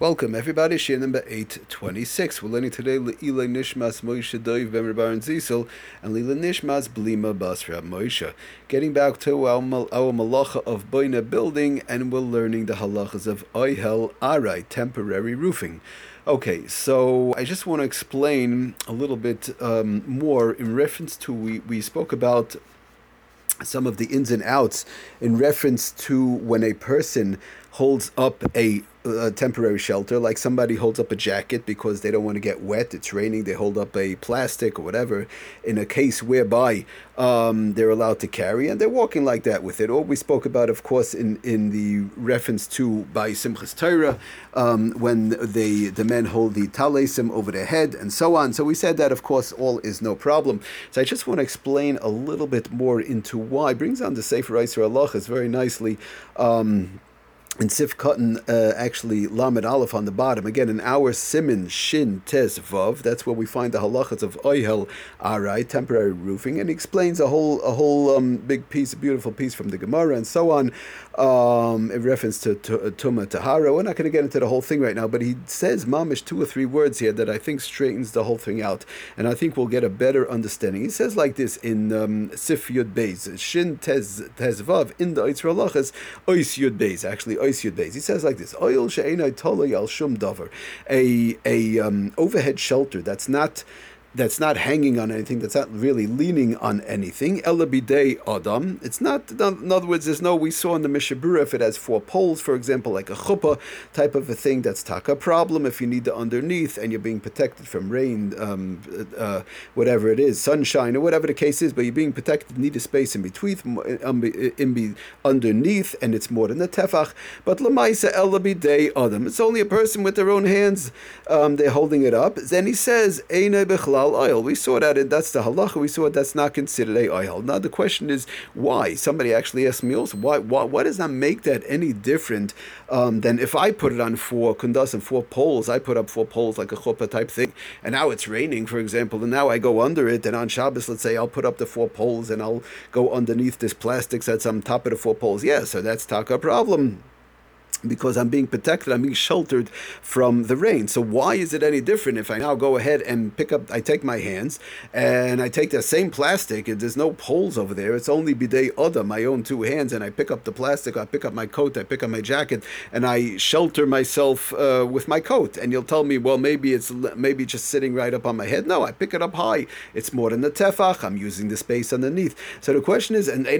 Welcome, everybody. Shir number 826. We're learning today Le'ila Nishmas Moshe Doiv Ben Baron Zisel and Le'ila Nishmas Blima Basra Moshe. Getting back to our, our malacha of Boina building, and we're learning the halachas of Oihel Arai, temporary roofing. Okay, so I just want to explain a little bit um, more in reference to we, we spoke about some of the ins and outs in reference to when a person holds up a a temporary shelter, like somebody holds up a jacket because they don't want to get wet. It's raining. They hold up a plastic or whatever in a case whereby um, they're allowed to carry, and they're walking like that with it. Or we spoke about, of course, in, in the reference to by Simchas Torah, um, when they the men hold the talesim over their head and so on. So we said that, of course, all is no problem. So I just want to explain a little bit more into why. Brings on the Sefer Yisrael Allah very nicely. Um, and Sif Katan, uh, actually Lamed Aleph on the bottom. Again, in our Simin Shin Tes Vav, that's where we find the halachas of Oihel Arai, temporary roofing, and he explains a whole a whole um, big piece, a beautiful piece from the Gemara and so on, um, in reference to, uh, Tuma Tahara. We're not going to get into the whole thing right now, but he says mamish two or three words here that I think straightens the whole thing out, and I think we'll get a better understanding. He says like this in um, Sif Yud Beis, Shin Tes Tes Vav in the Eitzra Halachas, Ois Yud Beis, actually he says like this: Oil she'enai al shum davar, a a um, overhead shelter that's not that's not hanging on anything, that's not really leaning on anything. Elabidei adam. It's not, in other words, there's no, we saw in the Mishna Brura, if it has four poles, for example, like a chuppah type of a thing, that's taka problem. If you need the underneath and you're being protected from rain, um, uh, whatever it is, sunshine, or whatever the case is, but you're being protected, need a space in between, um, in underneath, and it's more than a tefach. But lamaisa elabidei adam. It's only a person with their own hands, um, they're holding it up. Then he says, Eine oil. We saw that that's the halacha. We saw that's not considered a oil. Now the question is why? Somebody actually asked me also why. Why, why does that make that any different um, than if I put it on four kundas and four poles? I put up four poles like a chuppah type thing, and now it's raining, for example, and now I go under it. And on Shabbos, let's say I'll put up the four poles and I'll go underneath this plastic that's on top of the four poles. Yeah, so that's taka problem because I'm being protected, I'm being sheltered from the rain. So why is it any different if I now go ahead and pick up, I take my hands and I take the same plastic, there's no poles over there, it's only bidei oda, my own two hands, and I pick up the plastic, I pick up my coat, I pick up my jacket, and I shelter myself uh, with my coat. And you'll tell me, well, maybe it's maybe just sitting right up on my head. No, I pick it up high. It's more than the tefach. I'm using the space underneath. So the question is, and we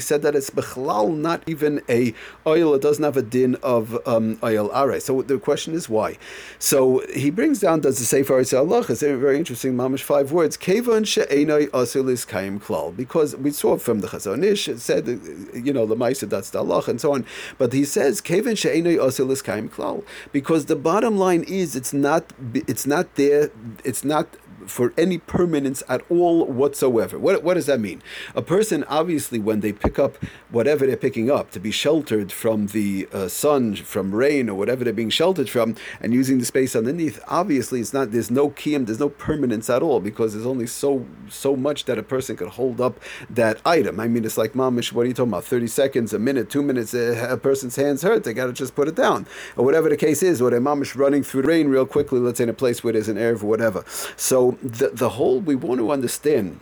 said that it's bechlal, not even a oil, it doesn't have a din of um, oil aray. So the question is why. So he brings down, does the Sefer Allah, it's very interesting, mamish five words, kaim klal, because we saw from the Chazon Ish, it said, you know, the Maisa, that's the Allah, and so on. But he says, kaim klal, because the bottom line is, it's not, it's not there, it's not for any permanence at all whatsoever. What, what does that mean? A person, obviously, when they pick up whatever they're picking up to be sheltered from the uh, sun, from rain, or whatever they're being sheltered from, and using the space underneath, obviously, it's not. There's no kiyum, there's no permanence at all because there's only so so much that a person could hold up that item. I mean, it's like mamish. What are you talking about? Thirty seconds, a minute, two minutes. A, a person's hands hurt. They got to just put it down, or whatever the case is. Or a mamish running through the rain real quickly. Let's say in a place where there's an air or whatever. So the, the whole, we want to understand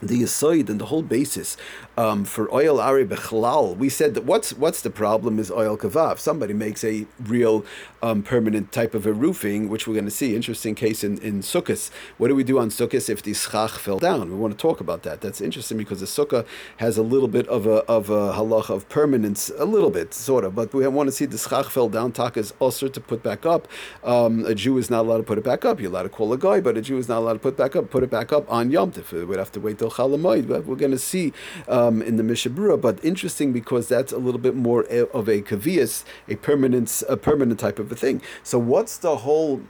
the aside and the whole basis um, for oil ari bechlal. We said that what's what's the problem is oil kavav. Somebody makes a real um, permanent type of a roofing, which we're going to see. Interesting case in in sukkahs. What do we do on sukkahs if the schach fell down? We want to talk about that. That's interesting because the sukkah has a little bit of a of a halach of permanence, a little bit sort of. But we want to see the schach fell down. Taka is also to put back up. Um, a Jew is not allowed to put it back up. You're allowed to call a guy, but a Jew is not allowed to put back up. Put it back up on Yom Tif. We'd have to wait till Chalamoid. We're going to see um, in the Mishna Brura, but interesting because that's a little bit more of a kavias, a permanent, a permanent type of a thing. So what's the whole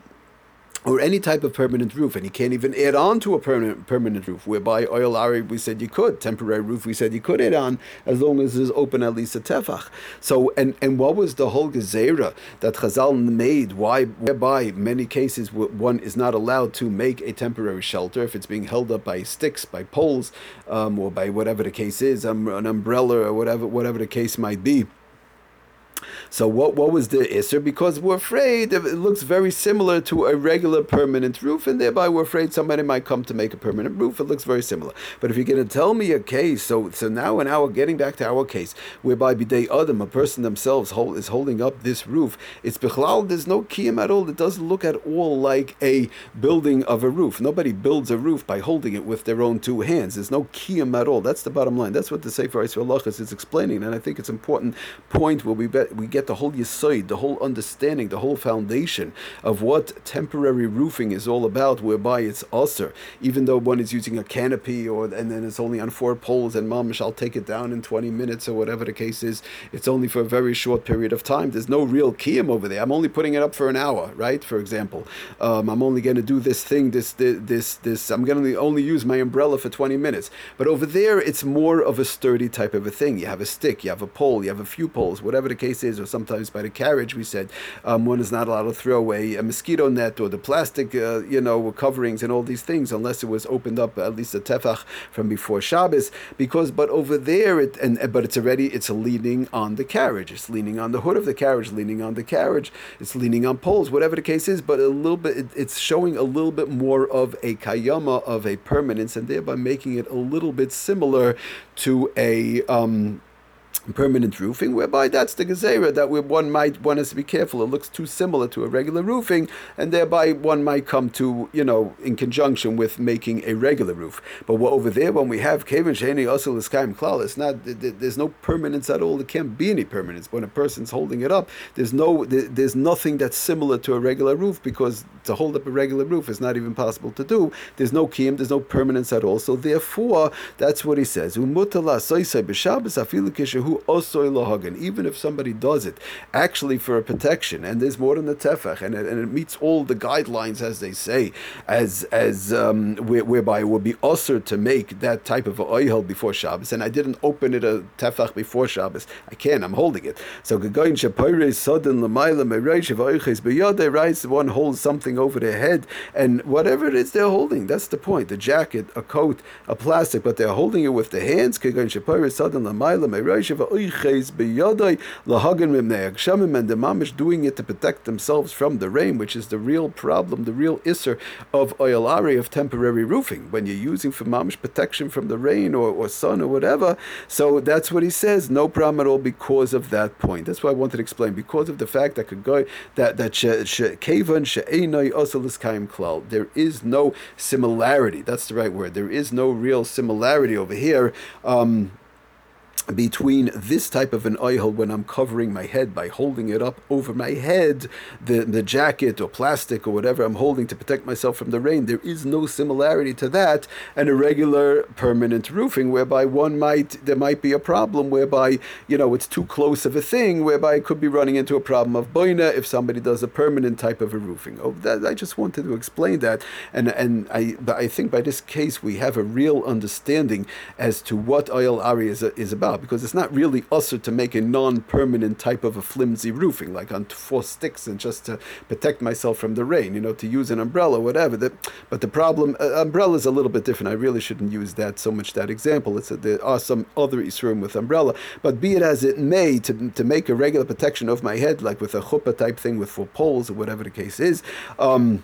or any type of permanent roof, and you can't even add on to a permanent permanent roof. Whereby oil ari, we said you could temporary roof, we said you could add on as long as it's open at least a tefach. So, and and what was the whole gezerah that Chazal made? Why, whereby many cases one is not allowed to make a temporary shelter if it's being held up by sticks, by poles, um, or by whatever the case is, um, an umbrella or whatever whatever the case might be. So what what was the isser? Because we're afraid it looks very similar to a regular permanent roof, and thereby we're afraid somebody might come to make a permanent roof. It looks very similar. But if you're going to tell me a case, so so now in our getting back to our case, whereby bidei adam, a person themselves hold, is holding up this roof, it's bichlal. There's no kiyam at all. It doesn't look at all like a building of a roof. Nobody builds a roof by holding it with their own two hands. There's no kiyam at all. That's the bottom line. That's what the Sefer Yisrael is explaining, and I think it's an important point where we bet, we get the whole yisoid, the whole understanding, the whole foundation of what temporary roofing is all about, whereby it's usher, even though one is using a canopy or and then it's only on four poles, and mom shall take it down in 20 minutes or whatever the case is. It's only for a very short period of time. There's no real kiyam over there. I'm only putting it up for an hour, right? For example, um, I'm only going to do this thing, this this this. I'm going to only use my umbrella for 20 minutes. But over there, it's more of a sturdy type of a thing. You have a stick, you have a pole, you have a few poles, whatever the case is, or sometimes by the carriage, we said um, one is not allowed to throw away a mosquito net or the plastic, uh, you know, coverings and all these things unless it was opened up at least a tefach from before Shabbos. Because, but over there, it and but it's already it's leaning on the carriage. It's leaning on the hood of the carriage, leaning on the carriage. It's leaning on poles, whatever the case is. But a little bit, it, it's showing a little bit more of a kayama of a permanence, and thereby making it a little bit similar to a. Um, permanent roofing, whereby that's the gezerah that one might one has to be careful. It looks too similar to a regular roofing, and thereby one might come to you know in conjunction with making a regular roof. But what, over there, when we have kevin sheni also l'skaim klal, it's not there's no permanence at all. There can't be any permanence when a person's holding it up. There's no there's nothing that's similar to a regular roof because to hold up a regular roof is not even possible to do. There's no kiyum, there's no permanence at all. So therefore, that's what he says even if somebody does it actually for a protection, and there's more than the tefach, and it, and it meets all the guidelines as they say, as as um, whereby it would be usher to make that type of a oil before Shabbos, and I didn't open it a tefach before Shabbos. I can, I'm holding it. So one holds something over their head, and whatever it is they're holding, that's the point. The jacket, a coat, a plastic, but they're holding it with the hands. Oiches beyadai lahagan mimnei agshamim, and the mamish doing it to protect themselves from the rain, which is the real problem, the real isser of oilari of temporary roofing when you're using for mamish protection from the rain or, or sun or whatever. So that's what he says. No problem at all because of that point. That's why I wanted to explain because of the fact that could go that that kevan she'enai osalis kaim klal. There is no similarity. That's the right word. There is no real similarity over here. Um, between this type of an oihel when I'm covering my head by holding it up over my head, the, the jacket or plastic or whatever I'm holding to protect myself from the rain, there is no similarity to that and a regular permanent roofing whereby one might, there might be a problem whereby, you know, it's too close of a thing whereby it could be running into a problem of boina if somebody does a permanent type of a roofing. Oh, that, I just wanted to explain that. And, and I, I think by this case we have a real understanding as to what oil ari is, is about because it's not really usher to make a non-permanent type of a flimsy roofing, like on four sticks and just to protect myself from the rain, you know, to use an umbrella, whatever. That, but the problem, uh, umbrella is a little bit different. I really shouldn't use that so much that example. It's a, there are some other issurim with umbrella, but be it as it may, to, to make a regular protection of my head, like with a chuppah type thing with four poles or whatever the case is. Um,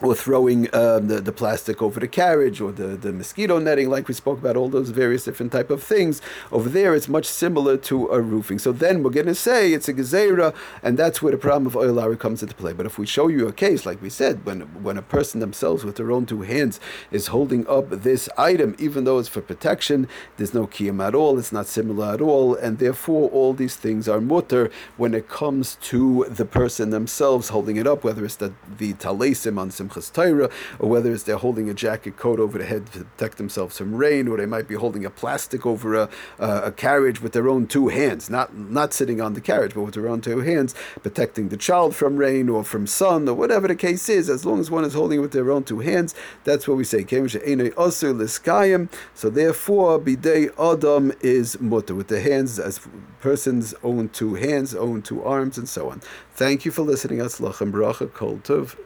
or throwing um, the, the plastic over the carriage or the, the mosquito netting, like we spoke about, all those various different type of things. Over there, it's much similar to a roofing. So then we're going to say it's a gezerah, and that's where the problem of oilari comes into play. But if we show you a case, like we said, when when a person themselves with their own two hands is holding up this item, even though it's for protection, there's no kiyam at all, it's not similar at all, and therefore all these things are mutter when it comes to the person themselves holding it up, whether it's the, the talesim on Simchas Torah, or whether it's they're holding a jacket coat over the head to protect themselves from rain, or they might be holding a plastic over a, a, carriage with their own two hands, not not sitting on the carriage, but with their own two hands, protecting the child from rain or from sun, or whatever the case is. As long as one is holding it with their own two hands, that's what we say. So therefore, bidei adam is mutter with the hands as person's own two hands, own two arms, and so on. Thank you for listening. Atzlach and bracha kol tov.